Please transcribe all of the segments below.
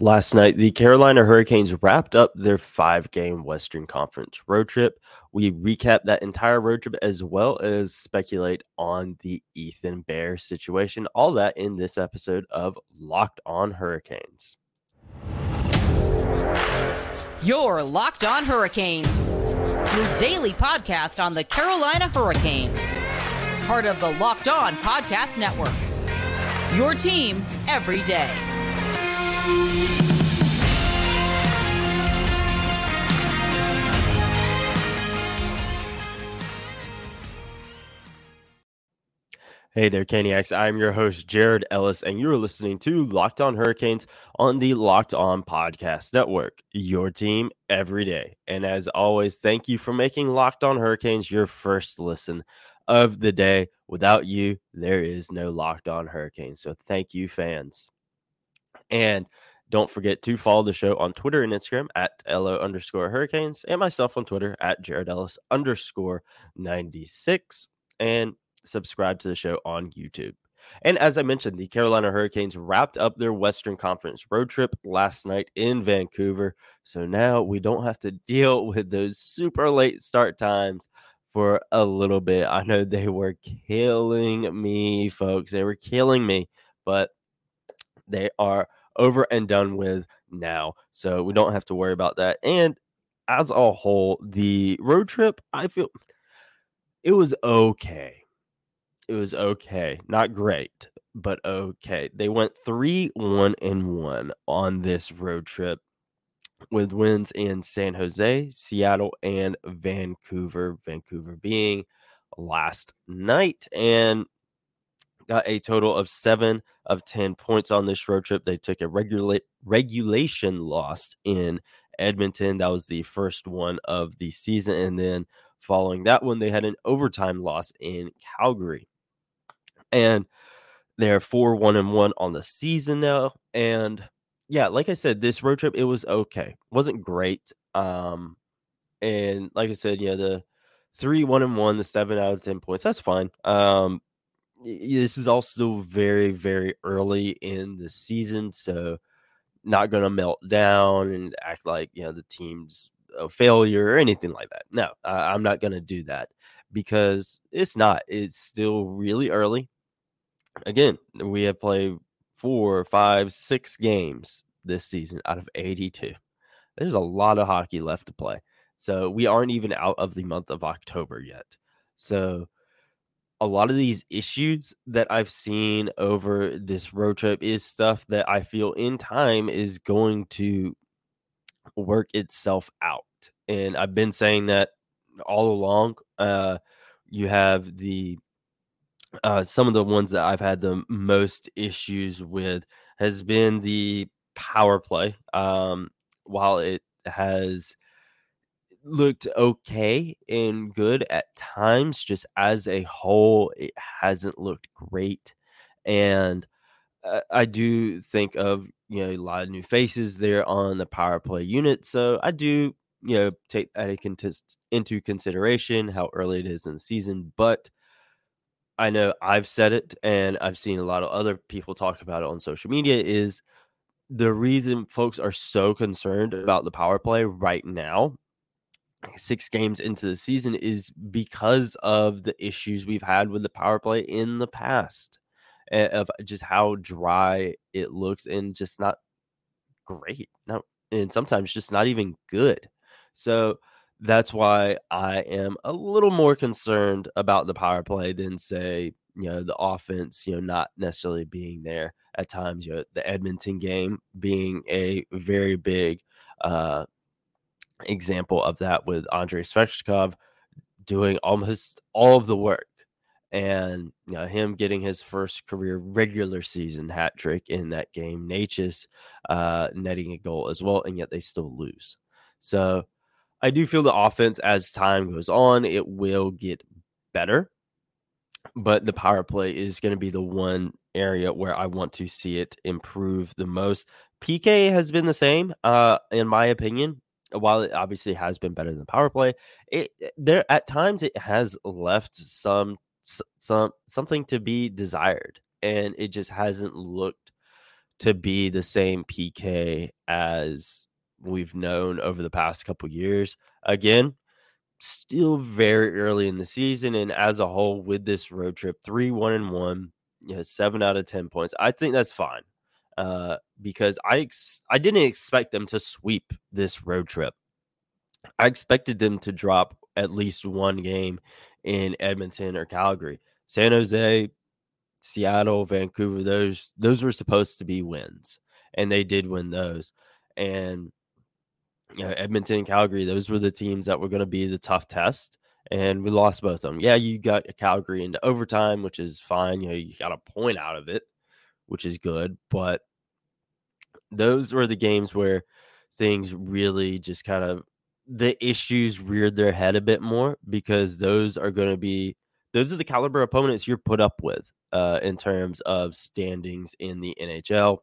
Last night, the Carolina Hurricanes wrapped up their five game Western Conference road trip. We recap that entire road trip as well as speculate on the Ethan Bear situation. All that in this episode of Locked On Hurricanes. Your Locked On Hurricanes, your daily podcast on the Carolina Hurricanes, part of the Locked On Podcast Network. Your team every day. Hey there, Caniacs. I'm your host, Jared Ellis, and you're listening to Locked On Hurricanes on the Locked On Podcast Network, your team every day. And as always, thank you for making Locked On Hurricanes your first listen of the day. Without you, there is no Locked On Hurricanes. So thank you, fans. And don't forget to follow the show on Twitter and Instagram at LO underscore hurricanes and myself on Twitter at Jared Ellis underscore 96 and subscribe to the show on YouTube. And as I mentioned, the Carolina Hurricanes wrapped up their Western Conference road trip last night in Vancouver. So now we don't have to deal with those super late start times for a little bit. I know they were killing me, folks. They were killing me, but they are over and done with now. So we don't have to worry about that. And as a whole, the road trip, I feel it was okay. It was okay. Not great, but okay. They went 3 1 and 1 on this road trip with wins in San Jose, Seattle, and Vancouver. Vancouver being last night. And got a total of seven of 10 points on this road trip. They took a regula- regulation loss in Edmonton. That was the first one of the season. And then following that one, they had an overtime loss in Calgary. And they're 4 1 and 1 on the season now. And yeah, like I said, this road trip, it was okay. wasn't great. Um, and like I said, yeah, the three, one and one, the seven out of 10 points, that's fine. Um, this is also very very early in the season so not going to melt down and act like you know the team's a failure or anything like that. No i'm not going to do that because it's not it's still really early. Again we have played four five six games this season out of 82 there's a lot of hockey left to play so we aren't even out of the month of october yet. So a lot of these issues that I've seen over this road trip is stuff that I feel in time is going to work itself out. And I've been saying that all along. Uh, you have the uh, some of the ones that I've had the most issues with has been the power play. Um, while it has looked okay and good at times. Just as a whole, it hasn't looked great. And uh, I do think of you know a lot of new faces there on the power play unit, so I do you know take that into consideration how early it is in the season. But I know I've said it, and I've seen a lot of other people talk about it on social media. Is the reason folks are so concerned about the power play right now six games into the season is because of the issues we've had with the power play in the past of just how dry it looks and just not great no and sometimes just not even good. So that's why i am a little more concerned about the power play than say you know the offense you know not necessarily being there at times you know the edmonton game being a very big uh example of that with Andrei Svechnikov doing almost all of the work and you know, him getting his first career regular season hat trick in that game. Necas uh, netting a goal as well, and yet they still lose. So I do feel the offense as time goes on, it will get better. But the power play is going to be the one area where I want to see it improve the most. PK has been the same, uh, in my opinion while it obviously has been better than power play, it eh, there at times it has left some some something to be desired, and it just hasn't looked to be the same PK as we've known over the past couple years. Again, still very early in the season, and as a whole, with this road trip, three one and one, you know, seven out of ten points. I think that's fine uh, because I ex- I didn't expect them to sweep this road trip. I expected them to drop at least one game in Edmonton or Calgary. San Jose, Seattle, Vancouver, those those were supposed to be wins, and they did win those. And you know, Edmonton and Calgary, those were the teams that were going to be the tough test, and we lost both of them. Yeah, you got Calgary into overtime, which is fine. You know, you got a point out of it, which is good, but those were the games where things really just kind of the issues reared their head a bit more because those are going to be those are the caliber opponents you're put up with uh, in terms of standings in the NHL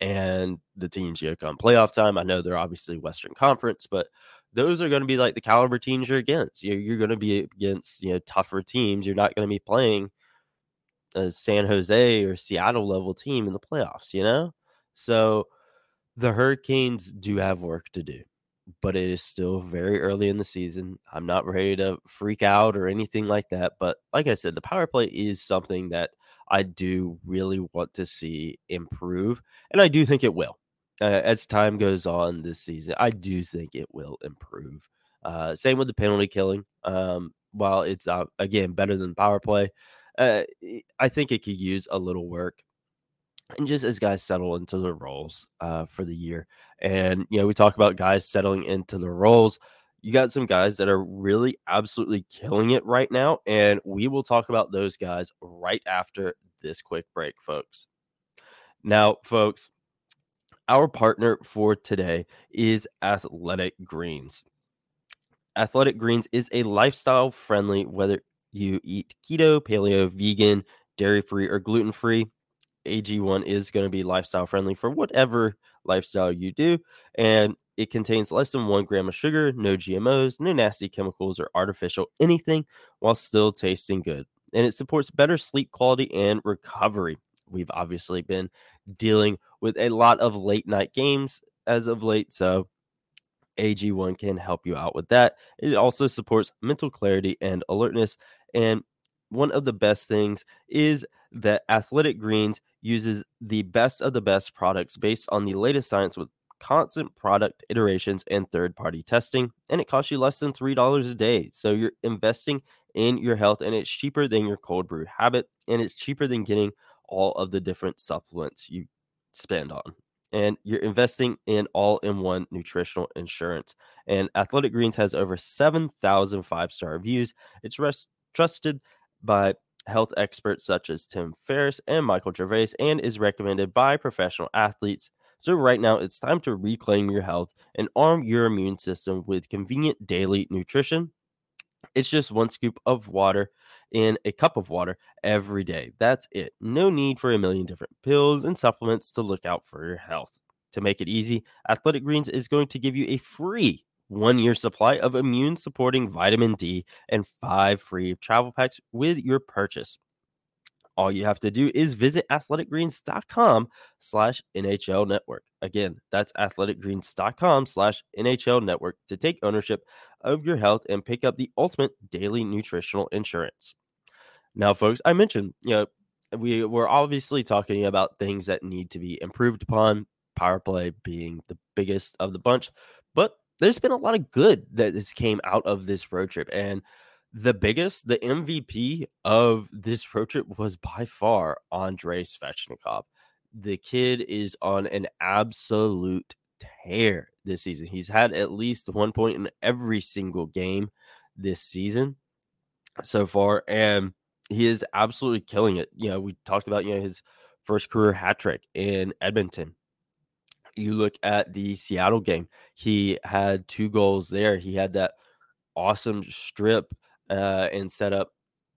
and the teams you come playoff time. I know they're obviously Western Conference, but those are going to be like the caliber teams you're against. You're, you're going to be against you know tougher teams. You're not going to be playing a San Jose or Seattle level team in the playoffs. You know, so the Hurricanes do have work to do but it is still very early in the season. I'm not ready to freak out or anything like that. But like I said, the power play is something that I do really want to see improve. And I do think it will. Uh, as time goes on this season, I do think it will improve. Uh, same with the penalty killing. Um, while it's, uh, again, better than power play, uh, I think it could use a little work and just as guys settle into their roles uh, for the year. And, you know, we talk about guys settling into their roles. You got some guys that are really absolutely killing it right now. And we will talk about those guys right after this quick break, folks. Now, folks, our partner for today is Athletic Greens. Athletic Greens is a lifestyle friendly, whether you eat keto, paleo, vegan, dairy free, or gluten free AG1 is going to be lifestyle friendly for whatever lifestyle you do. And it contains less than one gram of sugar, no GMOs, no nasty chemicals or artificial anything, while still tasting good. And it supports better sleep quality and recovery. We've obviously been dealing with a lot of late night games as of late. So AG1 can help you out with that. It also supports mental clarity and alertness. And one of the best things is that Athletic Greens uses the best of the best products based on the latest science with constant product iterations and third party testing. And it costs you less than $3 a day. So you're investing in your health and it's cheaper than your cold brew habit. And it's cheaper than getting all of the different supplements you spend on. And you're investing in all in one nutritional insurance. And Athletic Greens has over 7,000 five star reviews. It's rest- trusted by health experts such as Tim Ferriss and Michael Gervais and is recommended by professional athletes. So, right now, it's time to reclaim your health and arm your immune system with convenient daily nutrition. It's just one scoop of water in a cup of water every day. That's it. No need for a million different pills and supplements to look out for your health. To make it easy, Athletic Greens is going to give you a free one year supply of immune supporting vitamin D, and five free travel packs with your purchase. All you have to do is visit athleticgreens.com slash NHL network. Again, that's athleticgreens.com slash NHL network to take ownership of your health and pick up the ultimate daily nutritional insurance. Now, folks, I mentioned, you know, we were obviously talking about things that need to be improved upon, power play being the biggest of the bunch, but there's been a lot of good that has came out of this road trip and the biggest the mvp of this road trip was by far andrei svechnikov. The kid is on an absolute tear this season. He's had at least one point in every single game this season so far and he is absolutely killing it. You know we talked about you know his first career hat trick in edmonton you look at the Seattle game, he had two goals there. He had that awesome strip uh, and set up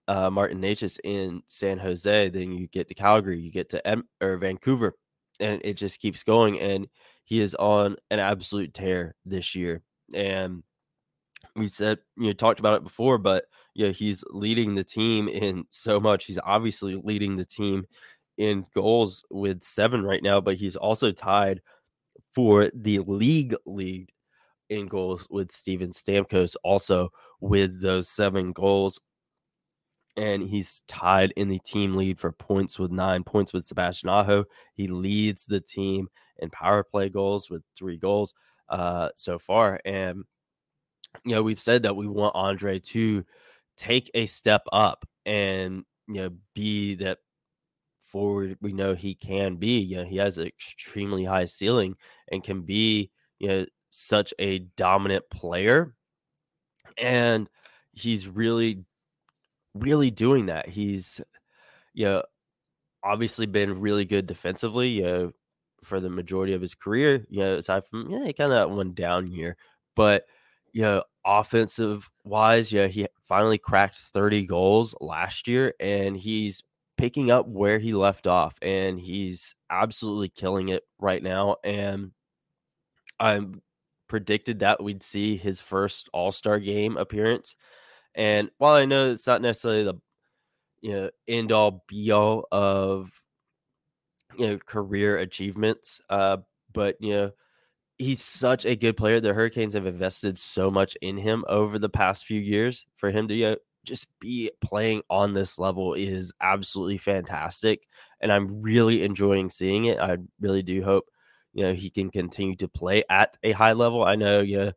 uh, Martin Necas in San Jose. Then you get to Calgary, you get to M- or Vancouver, and it just keeps going. And he is on an absolute tear this year. And we said, you know, talked about it before, but yeah, he's leading the team in so much. He's obviously leading the team in goals with seven right now, but he's also tied for the league lead in goals with Steven Stamkos, also with those seven goals. And he's tied in the team lead for points with nine points with Sebastian Aho. He leads the team in power play goals with three goals uh, so far. And, you know, we've said that we want Andre to take a step up and, you know, be that forward we know he can be. You know, he has an extremely high ceiling and can be, you know, such a dominant player. And he's really, really doing that. He's, you know, obviously been really good defensively, you know, for the majority of his career, you know, aside from, yeah, kind of that one down year. But, you know, offensive wise, yeah, he finally cracked 30 goals last year and he's picking up where he left off and he's absolutely killing it right now. And I'm predicted that we'd see his first All Star game appearance. And while I know it's not necessarily the you know end all be all of you know career achievements, uh, but you know he's such a good player. The Hurricanes have invested so much in him over the past few years for him to you know, just be playing on this level is absolutely fantastic. And I'm really enjoying seeing it. I really do hope, you know, he can continue to play at a high level. I know, you know,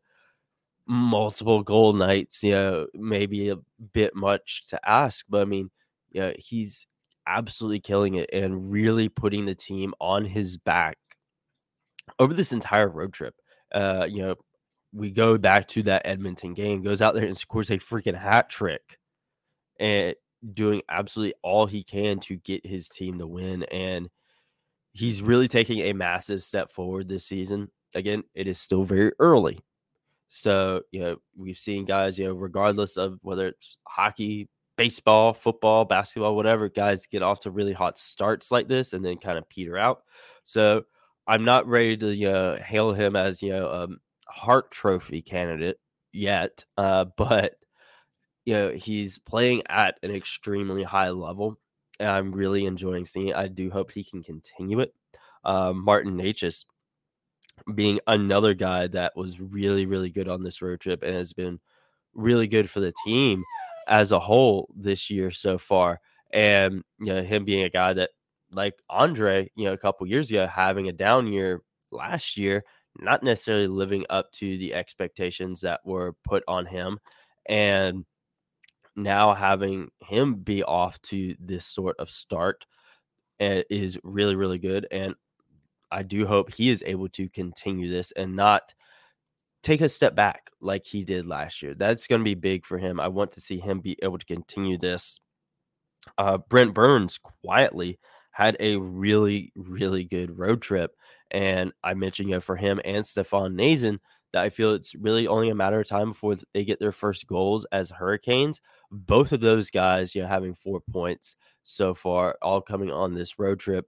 multiple goal nights, you know, maybe a bit much to ask, but I mean, yeah, he's absolutely killing it and really putting the team on his back over this entire road trip. Uh, you know, we go back to that Edmonton game, goes out there and scores a freaking hat trick and doing absolutely all he can to get his team to win. And he's really taking a massive step forward this season. Again, it is still very early. So, you know, we've seen guys, you know, regardless of whether it's hockey, baseball, football, basketball, whatever, guys get off to really hot starts like this and then kind of peter out. So I'm not ready to, you know, hail him as, you know, a Hart Trophy candidate yet. Uh, but you know, he's playing at an extremely high level. And I'm really enjoying seeing it. I do hope he can continue it. Uh, Martin Necas being another guy that was really, really good on this road trip and has been really good for the team as a whole this year so far. And, you know, him being a guy that, like Andre, you know, a couple years ago, having a down year last year, not necessarily living up to the expectations that were put on him. And, now having him be off to this sort of start eh, is really, really good. And I do hope he is able to continue this and not take a step back like he did last year. That's going to be big for him. I want to see him be able to continue this. Uh, Brent Burns quietly had a really, really good road trip. And I mentioned, you know, for him and Stefan Noesen, that I feel it's really only a matter of time before they get their first goals as Hurricanes. Both of those guys, you know, having four points so far, all coming on this road trip.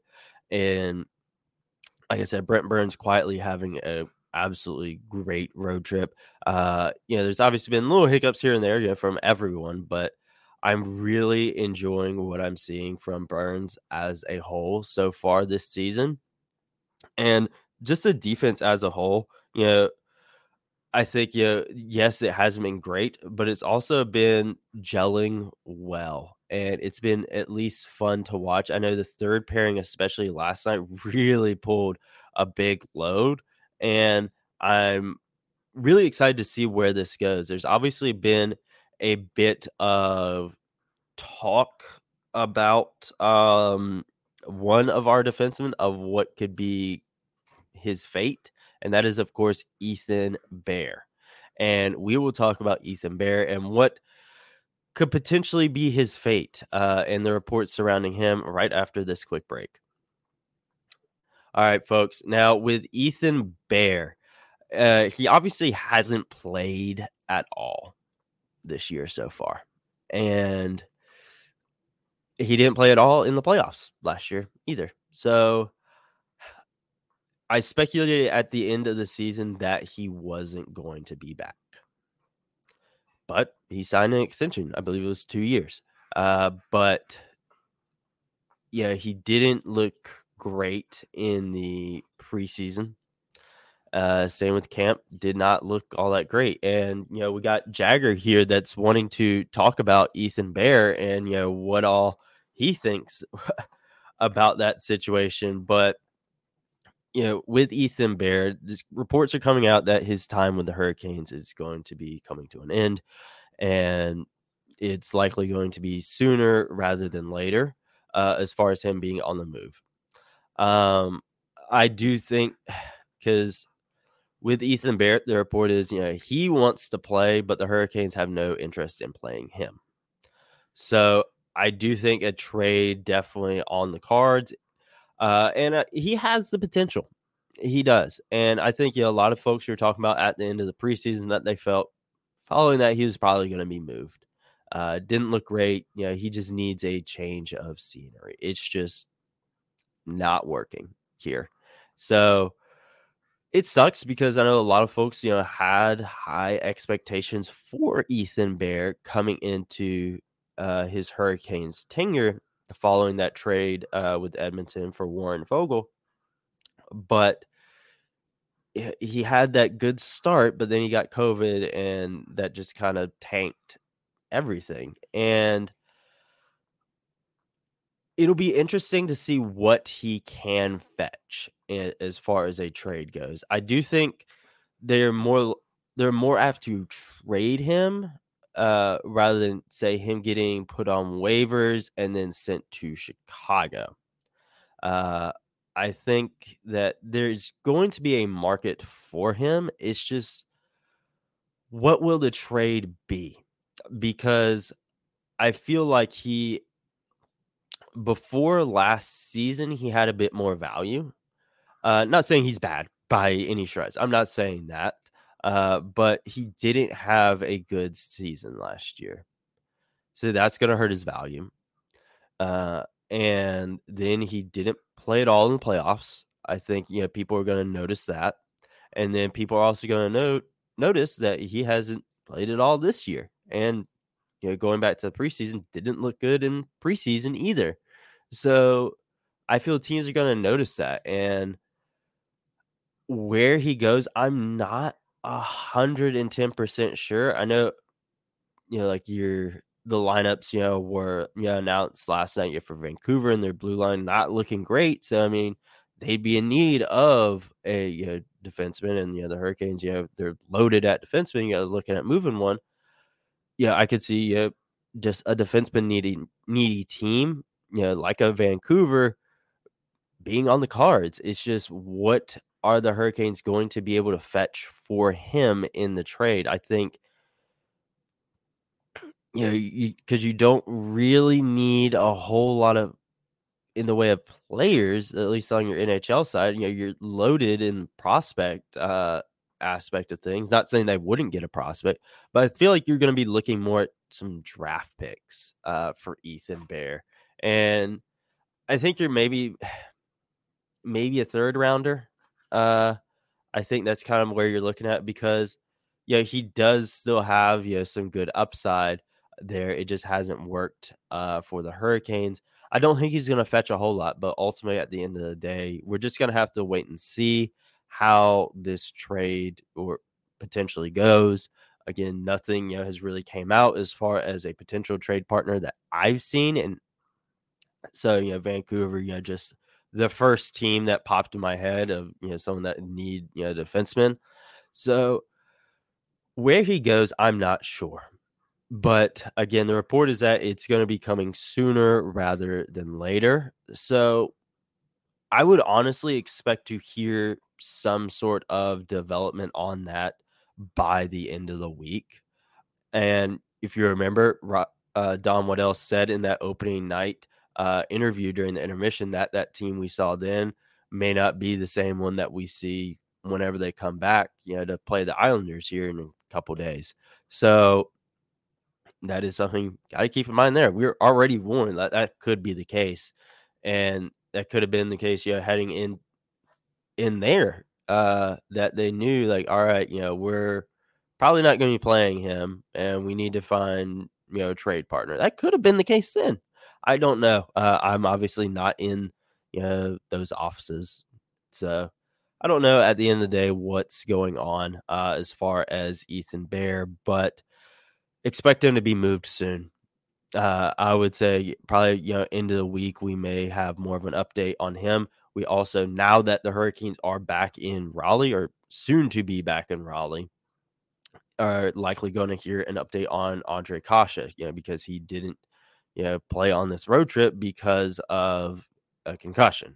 And like I said, Brent Burns quietly having a absolutely great road trip. Uh, you know, there's obviously been little hiccups here and there, you know, from everyone, but I'm really enjoying what I'm seeing from Burns as a whole so far this season. And just the defense as a whole, you know, I think yeah, yes, it hasn't been great, but it's also been gelling well, and it's been at least fun to watch. I know the third pairing, especially last night, really pulled a big load, and I'm really excited to see where this goes. There's obviously been a bit of talk about um, one of our defensemen of what could be his fate and that is, of course, Ethan Bear. And we will talk about Ethan Bear and what could potentially be his fate uh, and the reports surrounding him right after this quick break. All right, folks. Now, with Ethan Bear, uh, he obviously hasn't played at all this year so far. And he didn't play at all in the playoffs last year either. So I speculated at the end of the season that he wasn't going to be back. But he signed an extension. I believe it was two years. Uh, but yeah, he didn't look great in the preseason. Uh, same with Camp, did not look all that great. And, you know, we got Jagger here that's wanting to talk about Ethan Bear and, you know, what all he thinks about that situation. But, you know, with Ethan Bear, reports are coming out that his time with the Hurricanes is going to be coming to an end. And it's likely going to be sooner rather than later, uh, as far as him being on the move. Um, I do think because with Ethan Barrett, the report is, you know, he wants to play, but the Hurricanes have no interest in playing him. So I do think a trade definitely on the cards. Uh, and uh, he has the potential. He does. And I think, you know, a lot of folks were talking about at the end of the preseason that they felt following that he was probably going to be moved. Uh, didn't look great. You know, he just needs a change of scenery. It's just not working here. So, it sucks because I know a lot of folks, you know, had high expectations for Ethan Bear coming into uh, his Hurricanes tenure following that trade uh, with Edmonton for Warren Foegele. But he had that good start, but then he got COVID and that just kind of tanked everything. And it'll be interesting to see what he can fetch as far as a trade goes. I do think they're more they're more apt to trade him uh, rather than say him getting put on waivers and then sent to Chicago. Uh, I think that there's going to be a market for him. It's just what will the trade be? Because I feel like he before last season he had a bit more value uh, not saying he's bad by any stretch. I'm not saying that. Uh, but he didn't have a good season last year. So that's going to hurt his value. Uh, and then he didn't play at all in the playoffs. I think, you know, people are going to notice that. And then people are also going to note, notice that he hasn't played at all this year. And, you know, going back to the preseason, didn't look good in preseason either. So I feel teams are going to notice that. And where he goes, I'm not hundred and ten percent sure. I know, you know, like your the lineups, you know, were you know announced last night for Vancouver and their blue line not looking great. So I mean, they'd be in need of a you know, defenseman, and you know the Hurricanes, you know, they're loaded at defenseman. You know, looking at moving one. Yeah, I could see you know, just a defenseman needy needy team, you know, like a Vancouver being on the cards. It's just what are the Hurricanes going to be able to fetch for him in the trade? I think you know because you, you, don't really need a whole lot of in the way of players, at least on your NHL side. You know, you're loaded in prospect uh, aspect of things. Not saying they wouldn't get a prospect, but I feel like you're going to be looking more at some draft picks uh, for Ethan Bear, and I think you're maybe maybe a third rounder uh, I think that's kind of where you're looking at because, yeah, he does still have you know some good upside there. It just hasn't worked uh, for the Hurricanes. I don't think he's going to fetch a whole lot, but ultimately, at the end of the day, we're just going to have to wait and see how this trade or potentially goes. Again, nothing you know, has really came out as far as a potential trade partner that I've seen, and so you know, Vancouver, you know, just the first team that popped in my head of you know someone that need you know defenseman. So where he goes, I'm not sure. But again, the report is that it's going to be coming sooner rather than later. So I would honestly expect to hear some sort of development on that by the end of the week. And if you remember, uh, Don Waddell said in that opening night uh, interview during the intermission that that team we saw then may not be the same one that we see whenever they come back, you know, to play the Islanders here in a couple days. So that is something got to keep in mind there. We're already warned that that could be the case, and that could have been the case, you know, heading in in there uh, that they knew like, all right, you know, we're probably not going to be playing him, and we need to find you know a trade partner. That could have been the case then. I don't know. Uh, I'm obviously not in you know those offices, so I don't know at the end of the day what's going on uh, as far as Ethan Bear, but expect him to be moved soon. Uh, I would say probably you know into the week we may have more of an update on him. We also now that the Hurricanes are back in Raleigh or soon to be back in Raleigh, are likely going to hear an update on Ondrej Kase, you know, because he didn't you know play on this road trip because of a concussion.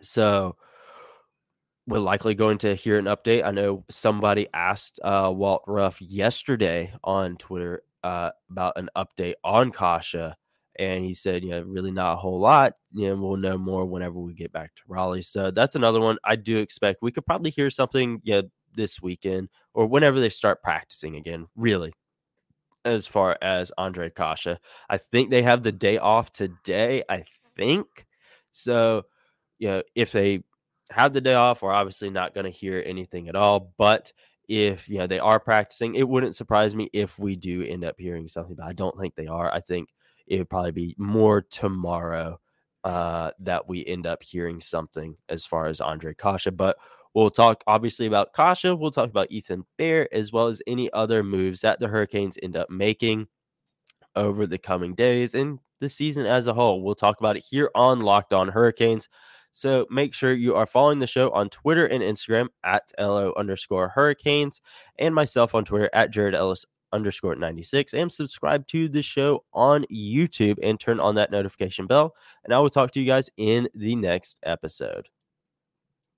So we're likely going to hear an update. I know somebody asked uh, Walt Ruff yesterday on Twitter uh, about an update on Kase, and he said, you know, really not a whole lot. You know, we'll know more whenever we get back to Raleigh. So that's another one I do expect. We could probably hear something, yeah, this weekend or whenever they start practicing again. Really, as far as Ondrej Kase. I think they have the day off today. I think so. You know, if they have the day off, we're obviously not going to hear anything at all. But if you know they are practicing, it wouldn't surprise me if we do end up hearing something. But I don't think they are. I think it would probably be more tomorrow uh, that we end up hearing something as far as Ondrej Kase. But we'll talk obviously about Kase. We'll talk about Ethan Bear as well as any other moves that the Hurricanes end up making over the coming days and the season as a whole. We'll talk about it here on Locked On Hurricanes. So make sure you are following the show on Twitter and Instagram at LO underscore hurricanes and myself on Twitter at Jared Ellis underscore 96 and subscribe to the show on YouTube and turn on that notification bell. And I will talk to you guys in the next episode.